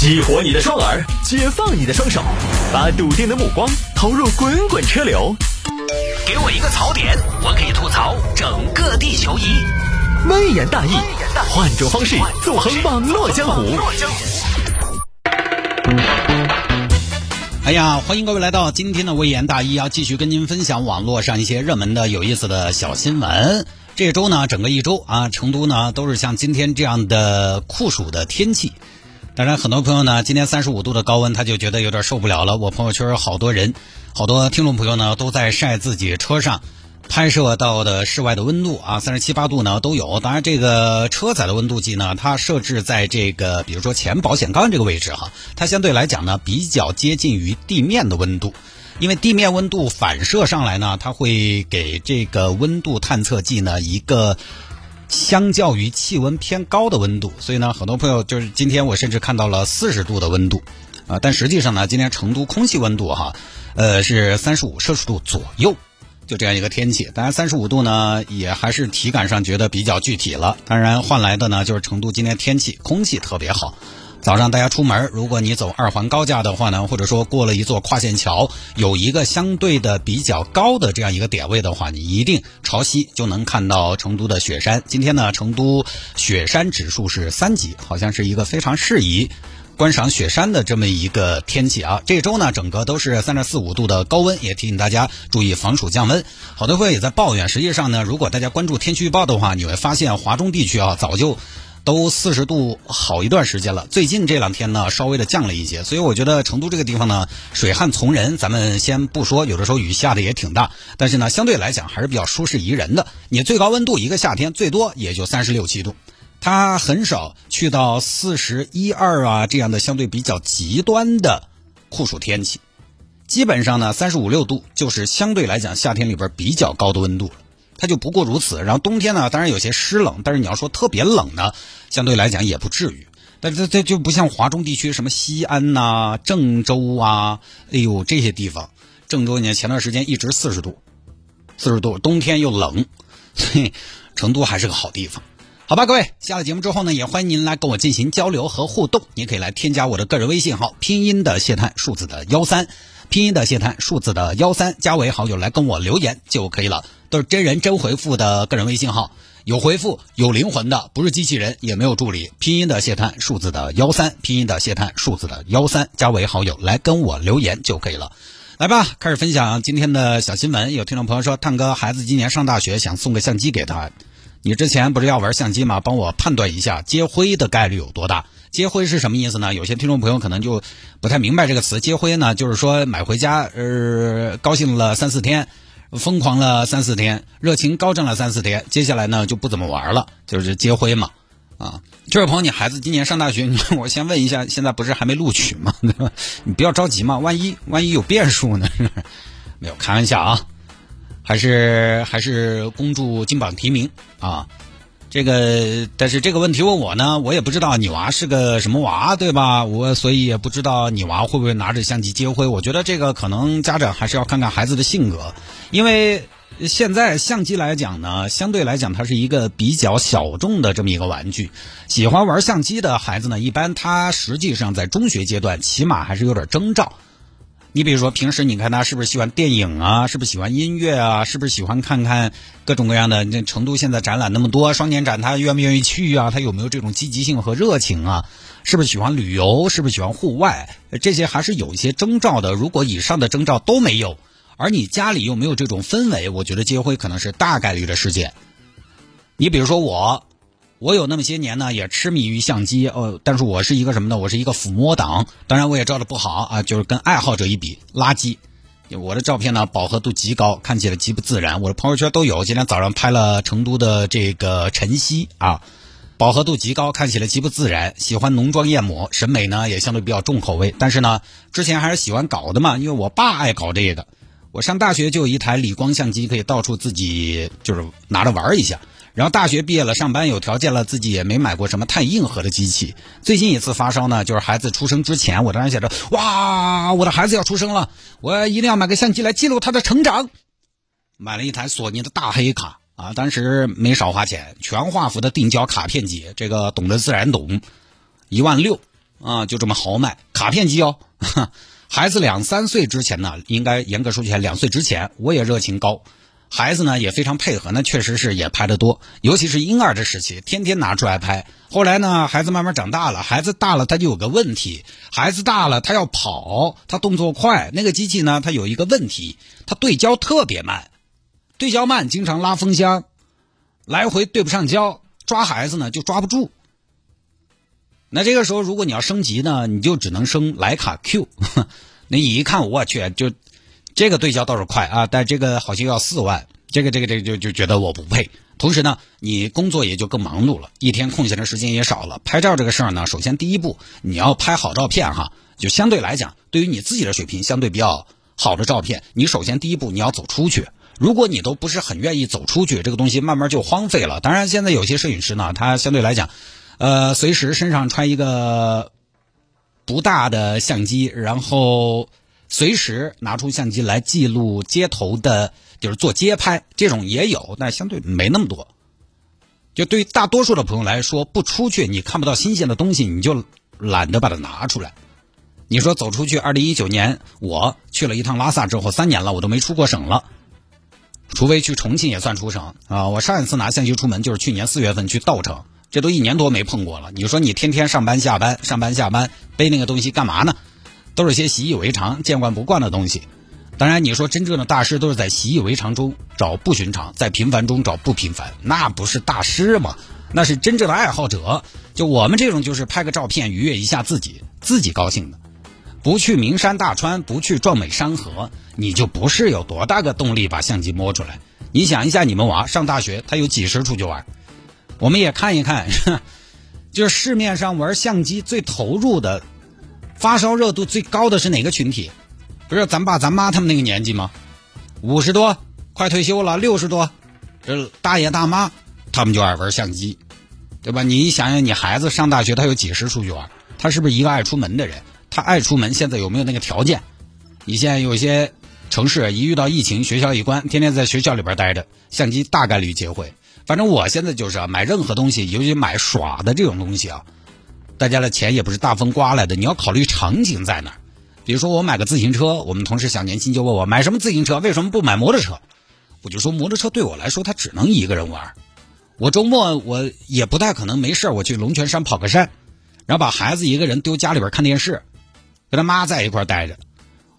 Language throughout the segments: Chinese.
激活你的双耳，解放你的双手，把笃定的目光投入滚滚车流。给我一个槽点，我可以吐槽整个地球仪。微言大义，换种方式纵横网络江湖。哎呀，欢迎各位来到今天的微言大义，要继续跟您分享网络上一些热门的、有意思的小新闻。这周呢，整个一周啊，成都呢都是像今天这样的酷暑的天气。当然，很多朋友呢，今天三十五度的高温，他就觉得有点受不了了。我朋友圈好多人，好多听众朋友呢，都在晒自己车上拍摄到的室外的温度啊，三十七八度呢都有。当然，这个车载的温度计呢，它设置在这个比如说前保险杠这个位置哈，它相对来讲呢，比较接近于地面的温度。因为地面温度反射上来呢，它会给这个温度探测器呢一个相较于气温偏高的温度，所以呢，很多朋友就是今天我甚至看到了四十度的温度啊，但实际上呢，今天成都空气温度哈，呃是三十五摄氏度左右，就这样一个天气。当然三十五度呢，也还是体感上觉得比较具体了。当然换来的呢，就是成都今天天气空气特别好。早上大家出门，如果你走二环高架的话呢，或者说过了一座跨线桥，有一个相对的比较高的这样一个点位的话，你一定朝西就能看到成都的雪山。今天呢，成都雪山指数是三级，好像是一个非常适宜观赏雪山的这么一个天气啊。这周呢，整个都是三点四五度的高温，也提醒大家注意防暑降温。好多朋友也在抱怨，实际上呢，如果大家关注天气预报的话，你会发现华中地区啊早就。都四十度好一段时间了，最近这两天呢稍微的降了一些，所以我觉得成都这个地方呢水旱从人，咱们先不说，有的时候雨下的也挺大，但是呢相对来讲还是比较舒适宜人的。你最高温度一个夏天最多也就三十六七度，它很少去到四十一二啊这样的相对比较极端的酷暑天气，基本上呢三十五六度就是相对来讲夏天里边比较高的温度了。它就不过如此，然后冬天呢，当然有些湿冷，但是你要说特别冷呢，相对来讲也不至于。但是这这就不像华中地区，什么西安呐、郑州啊，哎呦这些地方，郑州呢前段时间一直四十度，四十度，冬天又冷，所以成都还是个好地方。好吧，各位，下了节目之后呢，也欢迎您来跟我进行交流和互动，您可以来添加我的个人微信号，拼音的谢探，数字的幺三。拼音的谢探，数字的幺三，加为好友来跟我留言就可以了，都是真人真回复的个人微信号，有回复有灵魂的，不是机器人，也没有助理。拼音的谢探，数字的幺三，拼音的谢探，数字的幺三，加为好友来跟我留言就可以了。来吧，开始分享今天的小新闻。有听众朋友说，探哥孩子今年上大学，想送个相机给他，你之前不是要玩相机吗？帮我判断一下接灰的概率有多大？接灰是什么意思呢？有些听众朋友可能就不太明白这个词。接灰呢，就是说买回家，呃，高兴了三四天，疯狂了三四天，热情高涨了三四天，接下来呢就不怎么玩了，就是结婚嘛。啊，这位朋友，你孩子今年上大学，我先问一下，现在不是还没录取吗？对吧？你不要着急嘛，万一万一有变数呢？没有，开玩笑啊，还是还是恭祝金榜题名啊。这个，但是这个问题问我呢，我也不知道你娃是个什么娃，对吧？我所以也不知道你娃会不会拿着相机接灰。我觉得这个可能家长还是要看看孩子的性格，因为现在相机来讲呢，相对来讲它是一个比较小众的这么一个玩具。喜欢玩相机的孩子呢，一般他实际上在中学阶段起码还是有点征兆。你比如说，平时你看他是不是喜欢电影啊？是不是喜欢音乐啊？是不是喜欢看看各种各样的？那成都现在展览那么多，双年展他愿不愿意去啊？他有没有这种积极性和热情啊？是不是喜欢旅游？是不是喜欢户外？这些还是有一些征兆的。如果以上的征兆都没有，而你家里又没有这种氛围，我觉得结婚可能是大概率的事件。你比如说我。我有那么些年呢，也痴迷于相机，呃，但是我是一个什么呢？我是一个抚摸党，当然我也照的不好啊，就是跟爱好者一比，垃圾。我的照片呢，饱和度极高，看起来极不自然。我的朋友圈都有，今天早上拍了成都的这个晨曦啊，饱和度极高，看起来极不自然。喜欢浓妆艳抹，审美呢也相对比较重口味，但是呢，之前还是喜欢搞的嘛，因为我爸爱搞这个。我上大学就有一台理光相机，可以到处自己就是拿着玩一下。然后大学毕业了，上班有条件了，自己也没买过什么太硬核的机器。最近一次发烧呢，就是孩子出生之前，我当时想着，哇，我的孩子要出生了，我一定要买个相机来记录他的成长。买了一台索尼的大黑卡啊，当时没少花钱，全画幅的定焦卡片机，这个懂得自然懂，一万六啊，就这么豪迈，卡片机哦。孩子两三岁之前呢，应该严格说起来，两岁之前我也热情高，孩子呢也非常配合，那确实是也拍得多，尤其是婴儿的时期，天天拿出来拍。后来呢，孩子慢慢长大了，孩子大了他就有个问题，孩子大了他要跑，他动作快，那个机器呢，它有一个问题，它对焦特别慢，对焦慢，经常拉风箱，来回对不上焦，抓孩子呢就抓不住。那这个时候，如果你要升级呢，你就只能升徕卡 Q。那你一看，我去，就这个对焦倒是快啊，但这个好像要四万，这个这个这个就就觉得我不配。同时呢，你工作也就更忙碌了，一天空闲的时间也少了。拍照这个事儿呢，首先第一步，你要拍好照片哈，就相对来讲，对于你自己的水平相对比较好的照片，你首先第一步你要走出去。如果你都不是很愿意走出去，这个东西慢慢就荒废了。当然，现在有些摄影师呢，他相对来讲。呃，随时身上穿一个不大的相机，然后随时拿出相机来记录街头的，就是做街拍，这种也有，但相对没那么多。就对于大多数的朋友来说，不出去你看不到新鲜的东西，你就懒得把它拿出来。你说走出去，二零一九年我去了一趟拉萨之后，三年了我都没出过省了，除非去重庆也算出省啊。我上一次拿相机出门就是去年四月份去稻城。这都一年多没碰过了，你说你天天上班下班上班下班背那个东西干嘛呢？都是些习以为常、见惯不惯的东西。当然，你说真正的大师都是在习以为常中找不寻常，在平凡中找不平凡，那不是大师吗？那是真正的爱好者。就我们这种，就是拍个照片愉悦一下自己，自己高兴的。不去名山大川，不去壮美山河，你就不是有多大个动力把相机摸出来。你想一下，你们娃上大学，他有几时出去玩？我们也看一看，就是市面上玩相机最投入的、发烧热度最高的是哪个群体？不是咱爸咱妈他们那个年纪吗？五十多，快退休了；六十多，这大爷大妈他们就爱玩相机，对吧？你想想，你孩子上大学，他有几时出去玩？他是不是一个爱出门的人？他爱出门，现在有没有那个条件？你现在有些城市一遇到疫情，学校一关，天天在学校里边待着，相机大概率接回。反正我现在就是啊，买任何东西，尤其买耍的这种东西啊，大家的钱也不是大风刮来的，你要考虑场景在哪。比如说我买个自行车，我们同事小年轻就问我买什么自行车，为什么不买摩托车？我就说摩托车对我来说，它只能一个人玩。我周末我也不太可能没事我去龙泉山跑个山，然后把孩子一个人丢家里边看电视，跟他妈在一块待着。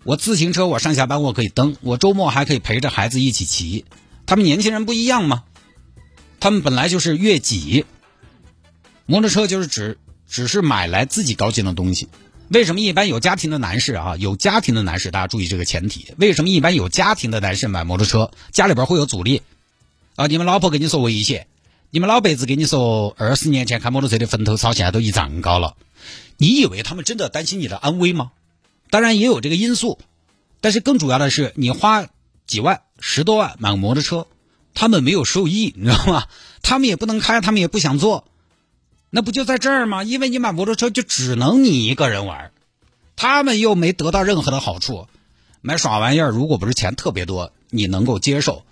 我自行车我上下班我可以蹬，我周末还可以陪着孩子一起骑。他们年轻人不一样吗？他们本来就是越挤，摩托车就是只只是买来自己高兴的东西。为什么一般有家庭的男士啊，有家庭的男士，大家注意这个前提。为什么一般有家庭的男士买摩托车，家里边会有阻力啊？你们老婆跟你说危险，你们老辈子跟你说二十年前开摩托车的坟头草现在都一丈高了。你以为他们真的担心你的安危吗？当然也有这个因素，但是更主要的是，你花几万、十多万买个摩托车。他们没有受益，你知道吗？他们也不能开，他们也不想做，那不就在这儿吗？因为你买摩托车就只能你一个人玩，他们又没得到任何的好处。买耍玩意儿，如果不是钱特别多，你能够接受，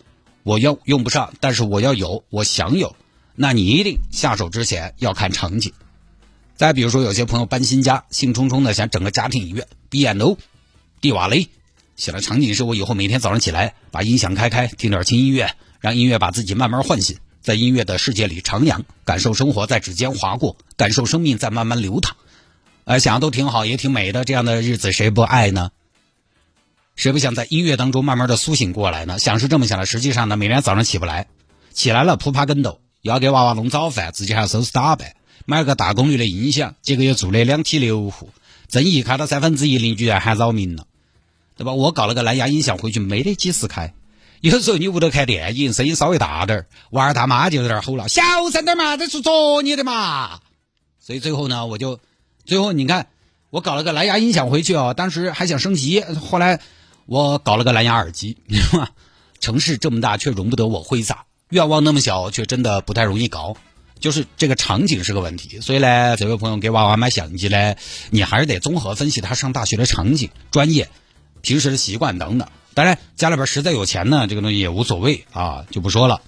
我要用不上，但是我要有，我想有，那你一定下手之前要看场景。再比如说，有些朋友搬新家，兴冲冲的想整个家庭影院，B N O，蒂瓦雷，写的场景是我以后每天早上起来把音响开开，听点轻音乐。让音乐把自己慢慢唤醒，在音乐的世界里徜徉，感受生活在指尖划过，感受生命在慢慢流淌。呃，想都挺好，也挺美的。这样的日子谁不爱呢？谁不想在音乐当中慢慢的苏醒过来呢？想是这么想的，实际上呢，每天早上起不来，起来了扑趴跟斗，要给娃娃弄早饭，自己还要收拾打扮，买了个大功率的音响，结果又住了两梯六户，正一开到三分之一，邻居还扰民了，对吧？我搞了个蓝牙音响回去，没得几时开。有时候你屋头看电影，声音稍微大点儿，娃儿他妈就在那吼了：“小声点嘛，这是捉你的嘛！”所以最后呢，我就最后你看，我搞了个蓝牙音响回去哦，当时还想升级，后来我搞了个蓝牙耳机。城市这么大，却容不得我挥洒；愿望那么小，却真的不太容易搞。就是这个场景是个问题。所以呢，这位朋友给娃娃买相机呢，你还是得综合分析他上大学的场景、专业、平时的习惯等等。当然，家里边实在有钱呢，这个东西也无所谓啊，就不说了。